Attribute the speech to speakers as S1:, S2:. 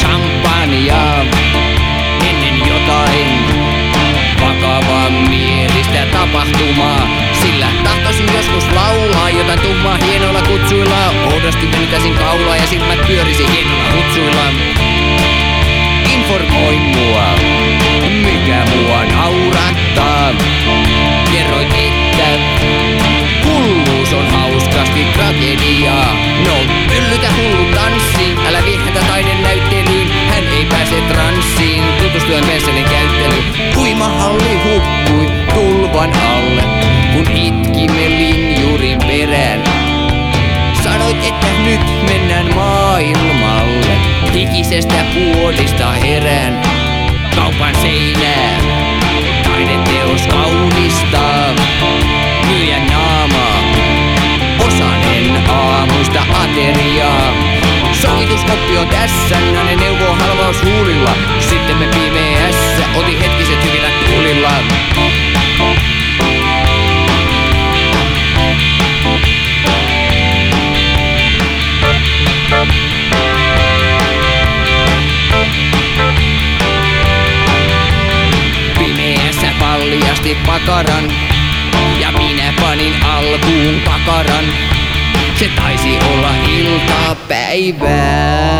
S1: champagnea ennen jotain vakavaa mielistä tapahtumaa. Sillä tahtoisin joskus laulaa jotain tummaa hienolla kutsuilla. Oudosti pyytäisin kaulaa ja silmät pyörisi kun itkimme linjurin perään. Sanoit, että nyt mennään maailmalle, hikisestä puolista herään. Kaupan seinää, taideteos kaunistaa, myyjän naamaa, osanen aamuista ateriaa. Sovituskoppi on tässä, nainen neuvoo paljasti pakaran ja minä panin alkuun pakaran. Se taisi olla iltapäivää.